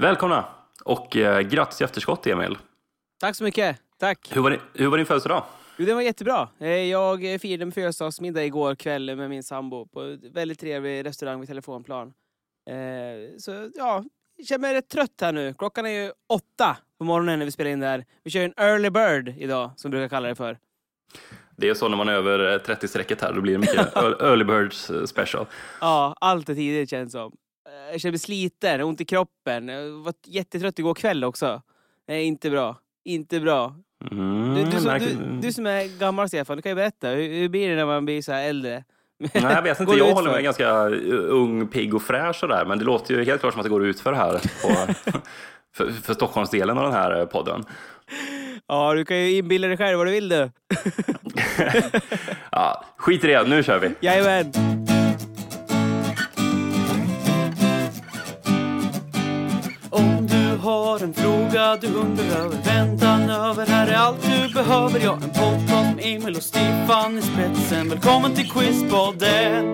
Välkomna och eh, grattis i efterskott Emil. Tack så mycket. Tack. Hur var din, hur var din födelsedag? Jo, den var jättebra. Eh, Jag firade en födelsedagsmiddag igår kväll med min sambo på en väldigt trevlig restaurang vid Telefonplan. Eh, Så ja, jag känner mig rätt trött här nu. Klockan är ju åtta på morgonen när vi spelar in det här. Vi kör en early bird idag, som vi brukar kalla det för. Det är så när man är över eh, 30-strecket här, då blir det mycket ear- early birds eh, special. Ja, allt är tidigt känns som. Jag känner mig sliten, ont i kroppen. Jag var jättetrött igår kväll också. Nej, inte bra. Inte bra. Mm, Du, du, som, du, du som är gammal Stefan, du kan ju berätta. Hur, hur blir det när man blir så här äldre? Nej, jag vet inte, jag håller mig ganska eh, ung, pigg och fräsch sådär, men det låter ju helt klart som att det går ut för det här på, för, för Stockholmsdelen av den här eh, podden. Ja, du kan ju inbilla dig själv vad du vill du. Ja, skit i det, nu kör vi. Jajamän! Fråga du undrar över, väntan över, här är allt du behöver. Ja, en podcast med Emil och Stefan i spetsen. Välkommen till Quizpodden!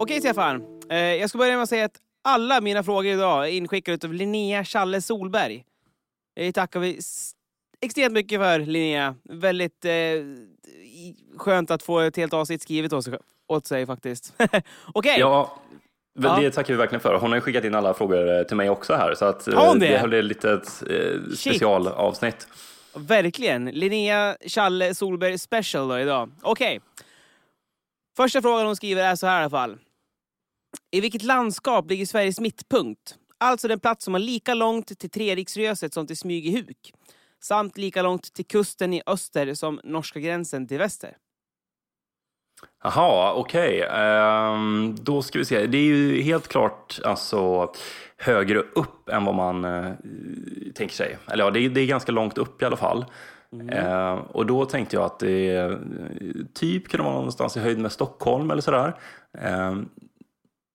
Okej Stefan, eh, jag ska börja med att säga att alla mina frågor idag är inskickade av Linnea Challe Solberg. Det tackar vi extremt mycket för Linnea. Väldigt eh, skönt att få ett helt avsnitt skrivet åt sig, åt sig faktiskt. Okej, Ja, Ja. det tackar vi verkligen för. Hon har ju skickat in alla frågor eh, till mig också här, så att eh, Har hon det? det höll ett litet eh, specialavsnitt. verkligen. Linnea Challe Solberg special då idag. Okej. Första frågan hon skriver är så här i alla fall. I vilket landskap ligger Sveriges mittpunkt? Alltså den plats som har lika långt till Treriksröset som till Smygehuk. Samt lika långt till kusten i öster som norska gränsen till väster. Jaha, okej. Ehm, då ska vi se. Det är ju helt klart alltså högre upp än vad man eh, tänker sig. Eller ja, det är, det är ganska långt upp i alla fall. Ehm, och då tänkte jag att det typ kunde vara någonstans i höjd med Stockholm eller sådär. Ehm,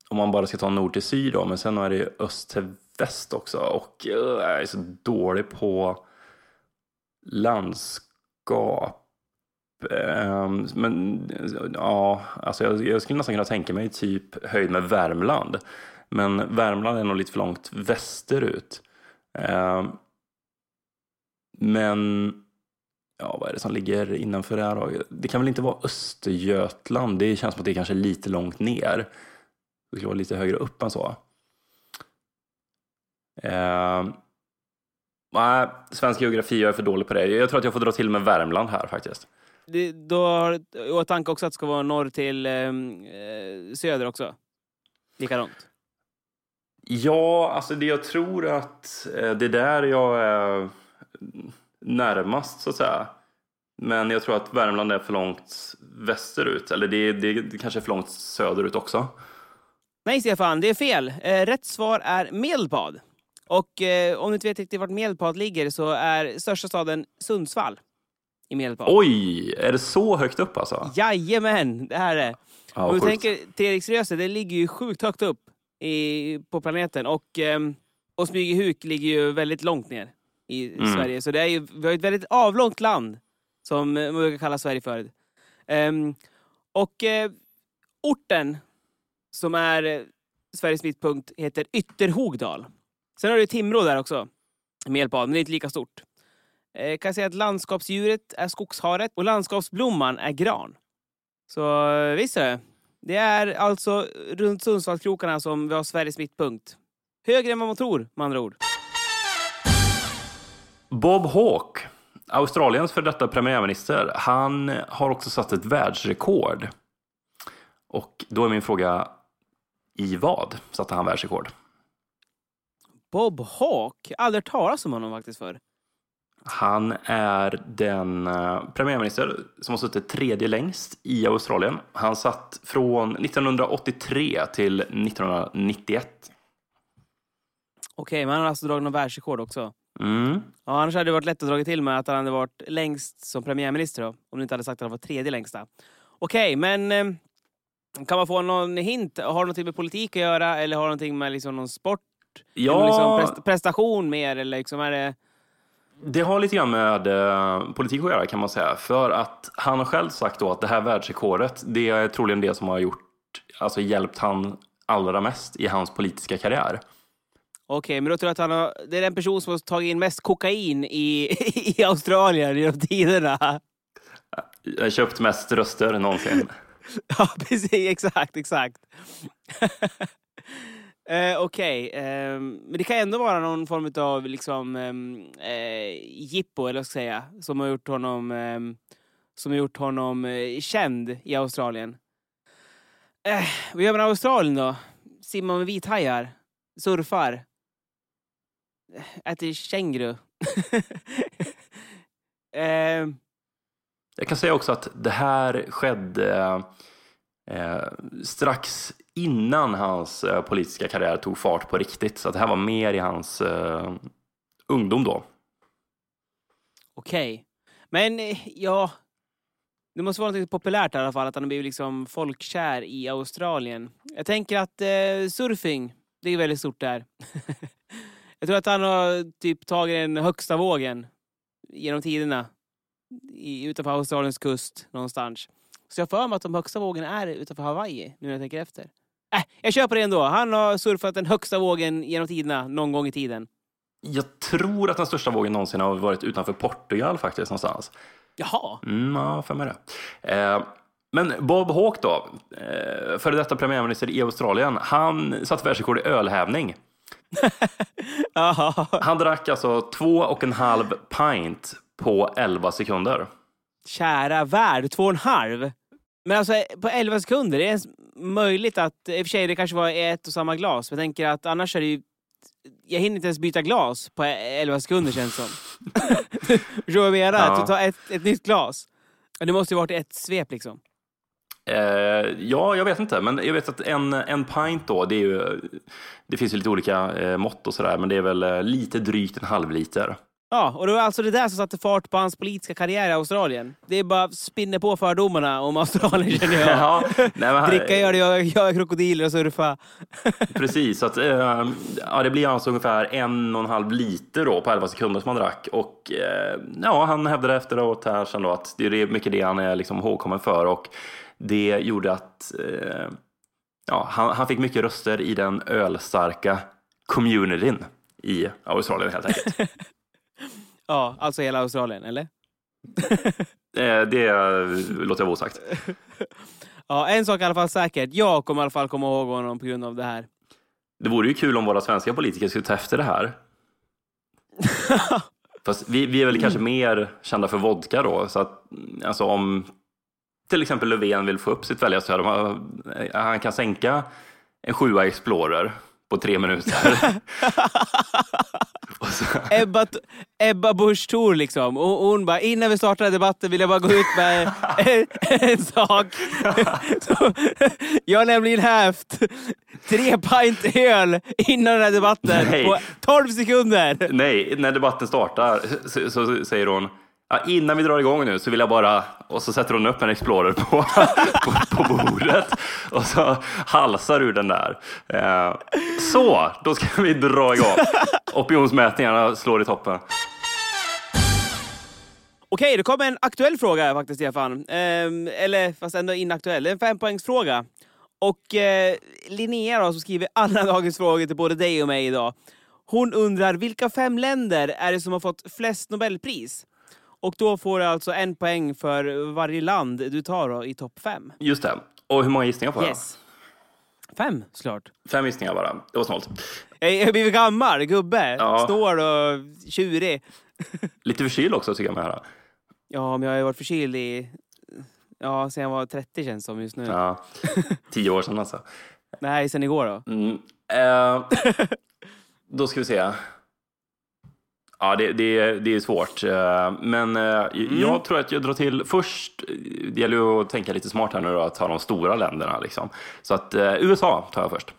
om man bara ska ta nord till syd då, men sen är det öst till väst också. Och eh, jag är så dålig på landskap. Ehm, men ja, alltså jag, jag skulle nästan kunna tänka mig typ höjd med Värmland. Men Värmland är nog lite för långt västerut. Ehm, men ja, vad är det som ligger innanför det här då? Det kan väl inte vara Östergötland? Det känns som att det är kanske är lite långt ner. Det skulle vara lite högre upp än så. Ehm, nej, svensk geografi, jag är för dålig på det. Jag tror att jag får dra till med Värmland här faktiskt. Det, då har i åtanke också att det ska vara norr till ehm, eh, söder också. Likadant. Ja, alltså det jag tror att eh, det är där jag är närmast så att säga. Men jag tror att Värmland är för långt västerut. Eller det, det, det kanske är för långt söderut också. Nej Stefan, det är fel. Eh, rätt svar är Medelpad. Och eh, om du inte vet riktigt vart Medelpad ligger så är största staden Sundsvall i Medelpad. Oj, är det så högt upp alltså? Jajamän, det här är Ja, Om du sjukt. tänker Treriksröset, det ligger ju sjukt högt upp i, på planeten. Och, ehm, och Smygehuk ligger ju väldigt långt ner i Mm. Sverige. Så det är ju, vi har ett väldigt avlångt land, som eh, man brukar kalla Sverige för. Ehm, och eh, orten som är eh, Sveriges mittpunkt heter Ytterhogdal. Sen har du Timrå där också, Medelpad, men det är inte lika stort. Eh, Jag kan säga att landskapsdjuret är skogsharet och landskapsblomman är gran. Så eh, visst det. Det är alltså runt Sundsvallskrokarna som vi har Sveriges mittpunkt. Högre än vad man tror, med andra ord. Bob Hawke, Australiens för detta premiärminister, han har också satt ett världsrekord. Och då är min fråga, i vad satte han världsrekord? Bob Hawke? Aldrig hört talas om honom faktiskt för. Han är den eh, premiärminister som har suttit tredje längst i Australien. Han satt från 1983 till 1991. Okej, men han har alltså dragit någon världsrekord också. Mm. Ja, annars hade det varit lätt att dra till med att han hade varit längst som premiärminister då. Om du inte hade sagt att han var tredje längsta. Okej, men eh, kan man få någon hint? Har det någonting med politik att göra eller har det någonting med liksom någon sport? Ja, Liksom prest- prestation mer eller liksom är det... det har lite grann med eh, politik att göra kan man säga. För att han har själv sagt då att det här världsrekordet, det är troligen det som har gjort, alltså hjälpt han allra mest i hans politiska karriär. Okej, men då tror jag att han har, det är den person som har tagit in mest kokain i, i Australien genom tiderna. Jag har köpt mest röster någonsin. Ja, precis. Exakt, exakt. eh, Okej, eh, men det kan ändå vara någon form av liksom, ehm, eh, jippo, eller vad ska jag säga, som har gjort honom, eh, som har gjort honom eh, känd i Australien. Eh, vad gör man i Australien då? Simmar med vithajar? Surfar? Äter känguru? eh, Jag kan säga också att det här skedde eh, strax innan hans eh, politiska karriär tog fart på riktigt. Så att det här var mer i hans eh, ungdom då. Okej. Men eh, ja, det måste vara något populärt i alla fall, att han har blivit liksom folkkär i Australien. Jag tänker att eh, surfing, det är väldigt stort där. jag tror att han har typ tagit den högsta vågen genom tiderna i, utanför Australiens kust någonstans. Så jag har för mig att de högsta vågorna är utanför Hawaii, nu när jag tänker efter. Äh, jag köper det ändå. Han har surfat den högsta vågen genom tiderna, någon gång i tiden. Jag tror att den största vågen någonsin har varit utanför Portugal faktiskt någonstans. Jaha. Mm, ja, för mig det. Eh, men Bob Hawke då, eh, före detta premiärminister i Australien, han satte världsrekord i ölhävning. Han drack alltså två och en halv pint på 11 sekunder. Kära värld, två och en halv. Men alltså på 11 sekunder, det är möjligt att, i och för sig det kanske var ett och samma glas, men jag tänker att annars är det ju, jag hinner inte ens byta glas på 11 sekunder känns det som. Förstår du vad jag menar? Ja. Att du tar ett, ett nytt glas. Det måste ju varit ett svep liksom. Eh, ja, jag vet inte, men jag vet att en, en pint då, det är ju, det finns ju lite olika eh, mått och sådär, men det är väl eh, lite drygt en halv liter. Ja, och det var alltså det där som satte fart på hans politiska karriär i Australien. Det är bara spinner på fördomarna om Australien känner jag. Ja, nej, men, Dricka gör det, jag, jag är krokodiler och surfa. Precis, så att, eh, ja, det blir alltså ungefär en och en halv liter då på 11 sekunder som han drack. Och eh, ja, han hävdade efteråt här sen då att det är mycket det han är liksom ihågkommen för. Och det gjorde att eh, ja, han, han fick mycket röster i den ölstarka communityn i Australien helt enkelt. Ja, alltså hela Australien, eller? Eh, det låter jag vara osagt. Ja, en sak är i alla fall säkert. Jag kommer i alla fall komma ihåg honom på grund av det här. Det vore ju kul om våra svenska politiker skulle ta efter det här. Fast vi, vi är väl kanske mer kända för vodka då, så att alltså om till exempel Löfven vill få upp sitt väljarstöd, han kan sänka en sjua Explorer på tre minuter. Så, Ebba, Ebba Busch Thor liksom. Och hon bara, innan vi startar debatten vill jag bara gå ut med en, en sak. Så, jag har nämligen haft tre pint öl innan den här debatten Nej. på 12 sekunder. nej, när debatten startar så, så säger hon Ja, innan vi drar igång nu så vill jag bara, och så sätter hon upp en Explorer på, på, på bordet och så halsar ur den där. Eh, så, då ska vi dra igång. Opinionsmätningarna slår i toppen. Okej, det kommer en aktuell fråga faktiskt, Stefan. Ehm, eller fast ändå inaktuell. Det är en fempoängsfråga. Och eh, Linnea då, som skriver alla dagens frågor till både dig och mig idag. Hon undrar vilka fem länder är det som har fått flest Nobelpris? Och då får du alltså en poäng för varje land du tar då, i topp fem. Just det. Och hur många gissningar på det? Yes. Fem, såklart. Fem gissningar bara. Det var snålt. Jag jag har blivit gammal, gubbe. Ja. Snål och tjurig. Lite förkyld också tycker jag mig höra. Ja, men jag har ju varit förkyld i... Ja, sen jag var 30 känns det som just nu. Ja. Tio år sedan alltså. Nej, sen igår då. Mm. Eh, då ska vi se. Ja, det, det, det är svårt. Eh, Men eh, jag tror att jag drar till först. Det gäller ju att tänka lite smart här nu då, att ta de stora länderna. Liksom. Så att eh, USA tar jag först.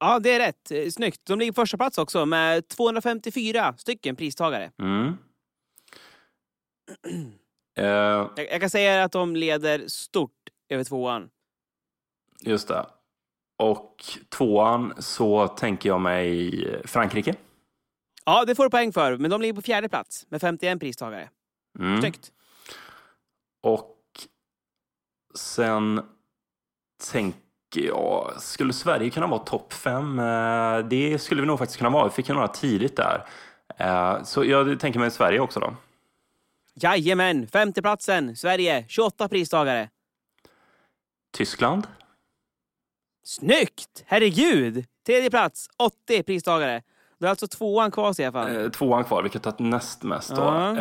Ja, det är rätt. Snyggt. De ligger på första plats också med 254 stycken pristagare. Mm. Jag, jag kan säga att de leder stort över tvåan. just det. Och tvåan så tänker jag mig Frankrike. Ja, det får du poäng för, men de ligger på fjärde plats med 51 pristagare. Mm. Snyggt. Och sen tänker ja, skulle Sverige kunna vara topp fem? Eh, Det skulle vi nog faktiskt kunna vara. Vi fick ju några tidigt där. Eh, Så jag tänker mig Sverige också då. Jajamän, femteplatsen, Sverige, 28 pristagare. Tyskland? Snyggt! Herregud! Tredje plats, 80 pristagare. Du har alltså tvåan kvar, Stefan. Eh, Tvåan kvar, vilket tagit näst mest då. Ja.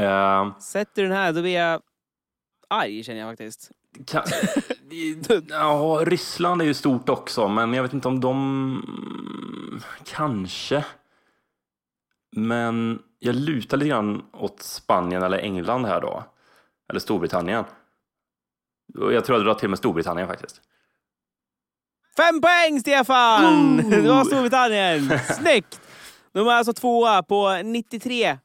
Eh, Sätter du den här, då blir jag arg, känner jag faktiskt. Kan, ja, Ryssland är ju stort också, men jag vet inte om de... Kanske. Men jag lutar lite grann åt Spanien eller England här då. Eller Storbritannien. Jag tror jag drar till med Storbritannien faktiskt. Fem poäng, Stefan! Ooh. Det var Storbritannien. Snyggt! De är alltså tvåa på 93...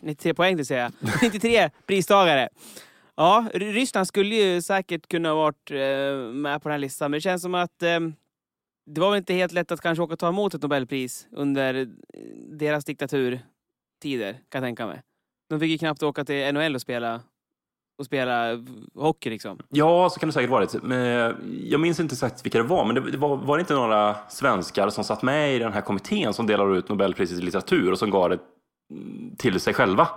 93 poäng, det säger jag. 93 pristagare. Ja, Ryssland skulle ju säkert kunna ha varit eh, med på den här listan, men det känns som att eh, det var väl inte helt lätt att kanske åka och ta emot ett Nobelpris under deras diktaturtider, kan jag tänka mig. De fick ju knappt åka till NHL och spela, och spela hockey liksom. Ja, så kan det säkert varit. Men jag minns inte exakt vilka det var, men det var, var det inte några svenskar som satt med i den här kommittén som delade ut Nobelpriset i litteratur och som gav det till sig själva?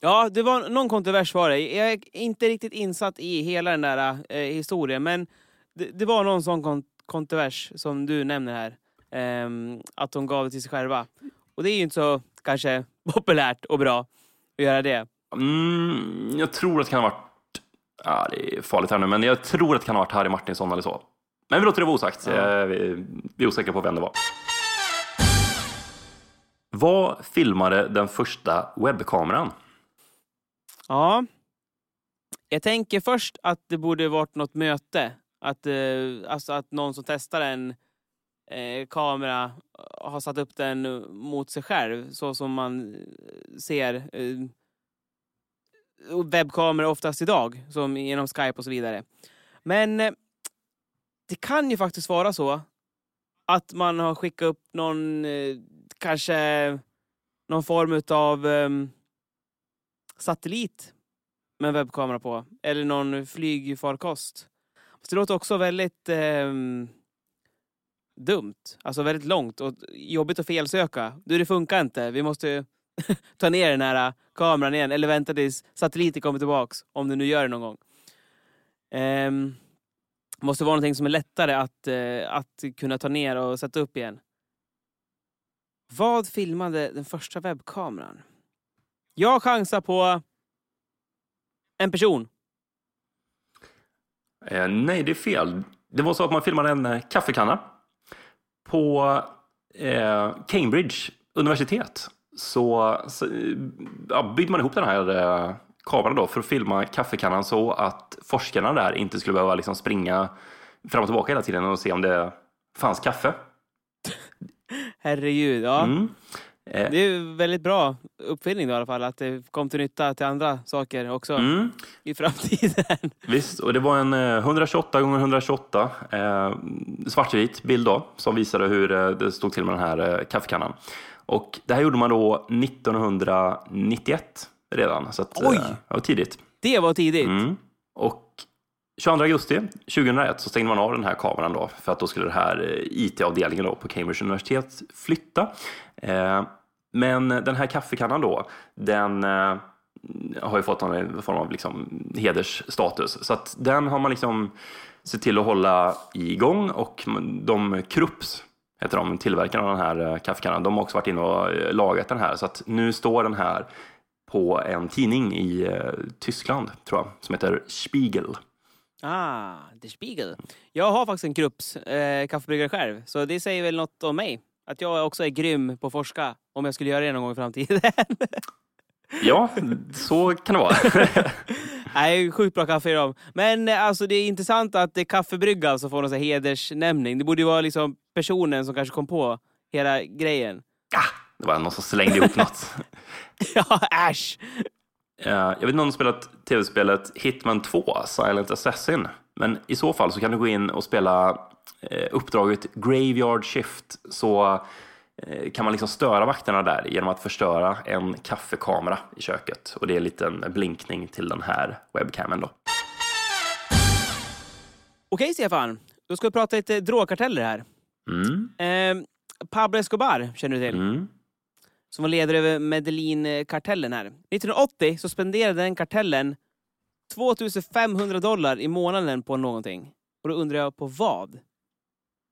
Ja, det var någon kontrovers var det. Jag är inte riktigt insatt i hela den där eh, historien, men det, det var någon sån kon kontrovers som du nämner här. Ehm, att de gav det till sig själva. Och det är ju inte så kanske populärt och bra att göra det. Mm, jag tror att det kan ha varit, ja, det är farligt här nu, men jag tror att det kan ha varit Harry Martinsson eller så. Men vi låter det vara osagt. Ja. Eh, Vi, vi är osäkra på vem det var. Vad filmade den första webbkameran? Ja. Jag tänker först att det borde varit något möte. Att, eh, alltså att någon som testar en eh, kamera har satt upp den mot sig själv, så som man eh, ser eh, webbkameror oftast idag, som genom Skype och så vidare. Men eh, det kan ju faktiskt vara så att man har skickat upp någon, eh, kanske någon form av ehm, satellit med en webbkamera på. Eller någon flygfarkost. Så det låter också väldigt um, dumt. Alltså väldigt långt och jobbigt att felsöka. Du, det funkar inte. Vi måste ta ner den här äh, kameran igen. Eller vänta tills satelliten kommer tillbaks. Om du nu gör det någon gång. Um, måste vara någonting som är lättare att, uh, att kunna ta ner och sätta upp igen. Vad filmade den första webbkameran? Jag chansar på en person. Eh, nej, det är fel. Det var så att man filmade en eh, kaffekanna på eh, Cambridge universitet. Så, så ja, byggde man ihop den här eh, kameran då för att filma kaffekannan så att forskarna där inte skulle behöva liksom springa fram och tillbaka hela tiden och se om det fanns kaffe. Herregud, ja. Mm. Eh, Det är väldigt bra uppfinning då, i alla fall. Att det kom till nytta till andra saker också mm. i framtiden. Visst, och det var en eh, 128 gånger 128 eh, svartvit bild då, som visade hur eh, det stod till med den här eh, kaffekannan. Och det här gjorde man då 1991 redan, så att, Oj! eh, det var tidigt. Det var tidigt. Mm. Och 22 augusti 2001 så stängde man av den här kameran då, för att då skulle det här eh, IT-avdelningen då på Cambridge universitet flytta. Eh, men den här kaffekannan då, den eh, har ju fått någon form av liksom hedersstatus. Så att den har man liksom sett till att hålla igång och de Krupps heter de, tillverkarna av den här eh, kaffekannan, de har också varit inne och eh, lagat den här. Så att nu står den här på en tidning i eh, Tyskland, tror jag, som heter Spiegel. Ah, Der Spiegel. Jag har faktiskt en Krupps eh, kaffebryggare själv, så det säger väl något om mig. Att jag också är grym på att forska, om jag skulle göra det någon gång i framtiden. Ja, så kan det vara. Nej, sjukt bra kaffe i dem. Men alltså, det är intressant att det är kaffebrygga som får någon hedersnämning. Det borde ju vara liksom personen som kanske kom på hela grejen. Det var någon som slängde ihop något. ja, äsch! Jag vet inte om du spelat tv-spelet Hitman 2, Silent Assassin. Men i så fall så kan du gå in och spela eh, uppdraget Graveyard Shift. Så eh, kan man liksom störa vakterna där genom att förstöra en kaffekamera i köket. Och det är en liten blinkning till den här webcamen då. Okej Stefan, Då ska vi prata lite drogkarteller här. Mm. Eh, Pablo Escobar känner du till. Mm. Som var ledare över Medellin-kartellen här. 1980 så spenderade den kartellen 2500 dollar i månaden på någonting. Och då undrar jag på vad?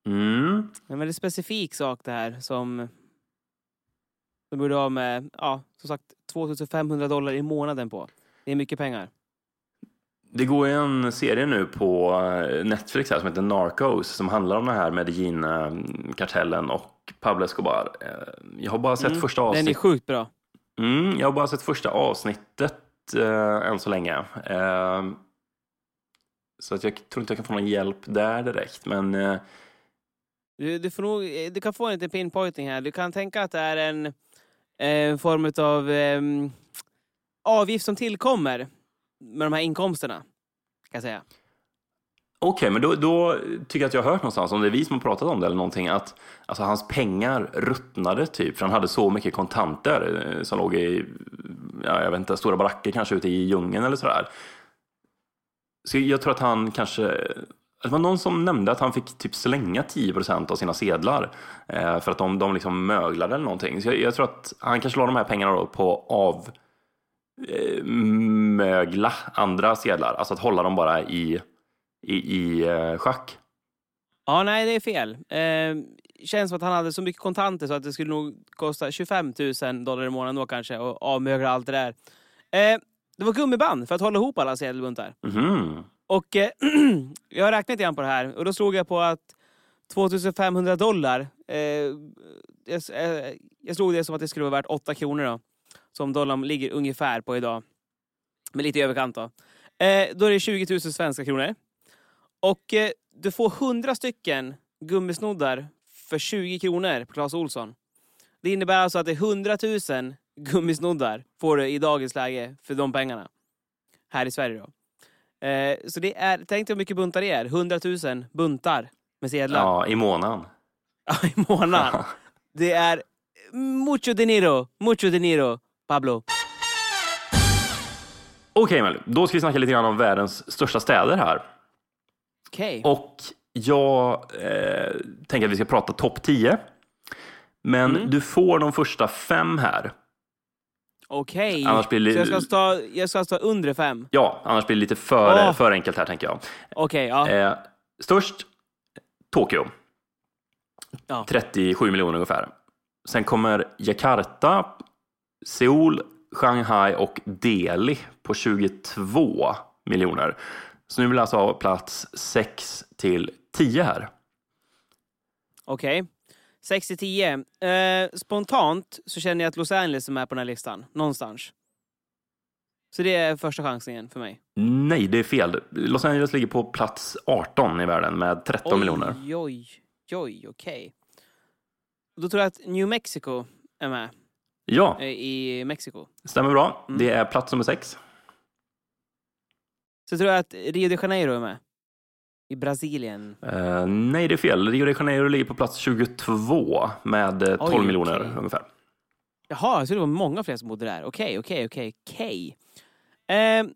Mm. En väldigt specifik sak det här som de borde ha med, ja, som sagt 2500 dollar i månaden på. Det är mycket pengar. Det går ju en serie nu på eh, Netflix här som heter Narcos som handlar om den här Medellin-kartellen och Pablo Escobar. Eh, Jag har bara sett Mm, första Den är avsnittet. sjukt bra. Mm, jag har bara sett första avsnittet eh, än så länge. Eh, så att jag tror inte jag kan få någon hjälp där direkt. Men eh, Du, du, får nog, du kan få en liten pinpointing här. Du kan tänka att det är en eh, form av eh, avgift som tillkommer med de här inkomsterna. Kan jag säga. Okej, men då, då tycker jag att jag har hört någonstans, om det är vi som har pratat om det eller någonting, att alltså, hans pengar ruttnade typ, för han hade så mycket kontanter eh, som låg i, ja, jag vet inte, stora baracker kanske ute i djungeln eller sådär. Så jag tror att han kanske, det var någon som nämnde att han fick typ slänga 10% av sina sedlar eh, för att de, de liksom möglade eller någonting. Så jag, jag tror att han kanske la de här pengarna då på av mögla andra sedlar, alltså att hålla dem bara i i, i eh, schack. Ja, nej, det är fel. Eh, känns som att han hade så mycket kontanter så att det skulle nog kosta 25 000 dollar i månaden då kanske och avmögla allt det där. Eh, det var gummiband för att hålla ihop alla sedelbuntar. Mhm. Och eh, jag har räknat grann på det här och då slog jag på att 2500 dollar, eh, jag, eh, jag slog det som att det skulle vara värt 8 kronor då. Som dollarn ligger ungefär på idag. Med lite i överkant då. Eh, då är det 20 000 svenska kronor. Och eh, du får 100 stycken gummisnoddar för 20 kronor på Clas Olsson. Det innebär alltså att det är 100 000 gummisnoddar får du i dagens läge för de pengarna. Här i Sverige då. Eh, så det är, tänk dig hur mycket buntar det är. 100 000 buntar med sedlar Ja, i månaden. i månaden. Det är mucho dinero, mucho dinero, Pablo. Okej, men då ska vi snacka lite grann om världens största städer här. Okej. Och jag eh, tänker att vi ska prata topp 10. Men Mm. du får de första fem här. Okej. Annars blir det- Så jag ska, stå, jag ska stå under fem? Ja, annars blir det lite för, Åh. för enkelt här tänker jag. Okej, ja. Eh, störst Tokyo. Ja. 37 miljoner ungefär. Sen kommer Jakarta, Seoul, Shanghai och Delhi på 22 miljoner. Så nu vill jag alltså ha plats 6 till 10 här. Okej. 6 till 10. Eh, spontant så känner jag att Los Angeles är med på den här listan. Någonstans. Så det är första chansen för mig. Nej, det är fel. Los Angeles ligger på plats 18 i världen med 13 miljoner. Oj, oj, oj, okej. Då tror jag att New Mexico är med Ja, eh, i Mexiko. stämmer bra. Mm. Det är plats nummer 6. Så tror jag att Rio de Janeiro är med. I Brasilien. Eh, nej, det är fel. Rio de Janeiro ligger på plats 22 med eh, 12 Oj, miljoner okej. ungefär. Jaha, trodde det var många fler som bodde där. Okej, okej, okej, okej. Ehm,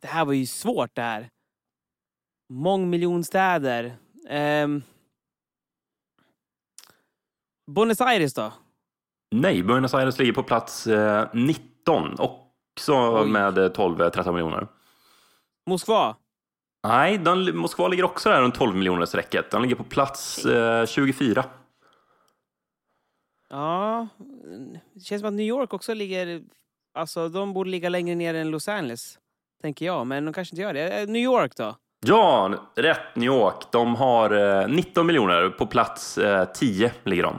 Det här var ju svårt det här. Mångmiljonstäder. Ehm, Buenos Aires då? Nej, Buenos Aires ligger på plats eh, 19 också Oj. med eh, 12-13 miljoner. Moskva? Nej, den, Moskva ligger också där runt 12 miljoner strecket. Den ligger på plats eh, 24. Ja, det känns som att New York också ligger... Alltså, de borde ligga längre ner än Los Angeles. Tänker jag, men de kanske inte gör det. Eh, New York då? Ja, rätt New York. De har eh, 19 miljoner. På plats eh, 10 ligger de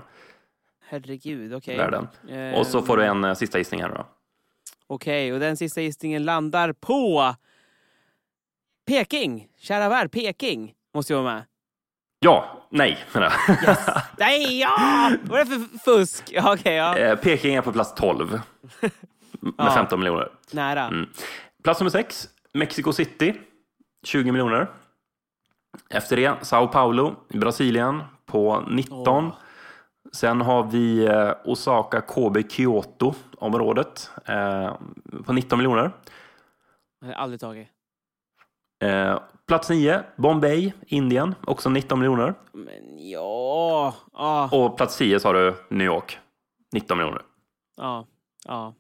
Herregud, okej. världen. Ehm, Och så får du en eh, sista gissning här då. Okej, och den sista gissningen landar på... Peking! Kära värld, Peking måste ju vara med. Ja, nej menar jag. Nej, ja! Vad är det för fusk? Ja, Okej, ja. Eh, Peking är på plats 12 med Ja. 15 miljoner. Nära. Mm. Plats nummer 6, Mexico City, 20 miljoner. Efter det, Sao Paulo i Brasilien på 19. Åh. Sen har vi eh, Osaka, Kobe, Kyoto området eh, på 19 miljoner. Aldrig tagit. Eh, plats 9, Bombay, Indien, också 19 miljoner. Men ja... Ja. Och plats 10 sa du New York, 19 miljoner. Ja. ja.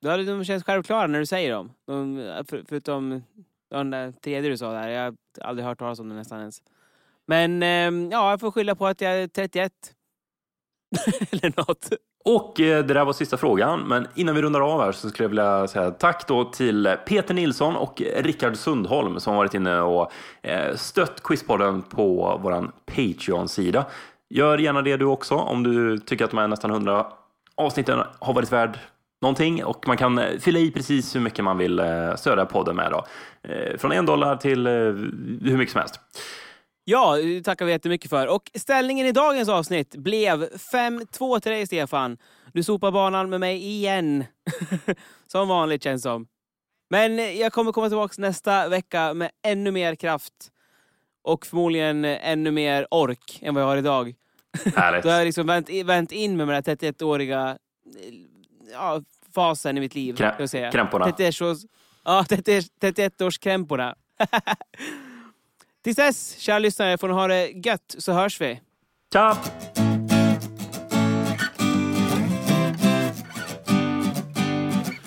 De känts självklara när du säger dem. De, för, förutom den där tredje du sa där. Jag har aldrig hört talas om det nästan ens. Men ehm, ja, jag får skylla på att jag är 31. Eller något. Och eh, det där var sista frågan, men innan vi rundar av här så skulle jag vilja säga tack då till Peter Nilsson och Rickard Sundholm som varit inne och eh, stött Quizpodden på vår Patreon-sida. Gör gärna det du också om du tycker att de här nästan 100 avsnitten har varit värd någonting och man kan eh, fylla i precis hur mycket man vill eh, stödja podden med. Då. Eh, Från en dollar till eh, hur mycket som helst. Ja, det tackar vi jättemycket för. Och ställningen i dagens avsnitt blev 5-2 till dig, Stefan. Du sopar banan med mig igen. som vanligt, känns som. Men jag kommer komma tillbaka nästa vecka med ännu mer kraft. Och förmodligen ännu mer ork än vad jag har idag. Härligt. Då har jag liksom vänt, vänt in med den här 31-åriga ja, fasen i mitt liv. Krä- krämporna. 31-års, ja, 31-årskrämporna. Tills dess, kära lyssnare, får ni ha det gött så hörs vi. Tja!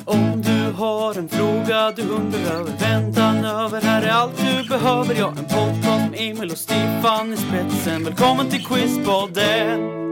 Om du har en fråga du undrar över väntan över Här är allt du behöver, ja en podcast med Emil och Stefan i spetsen Välkommen till Quizpodden!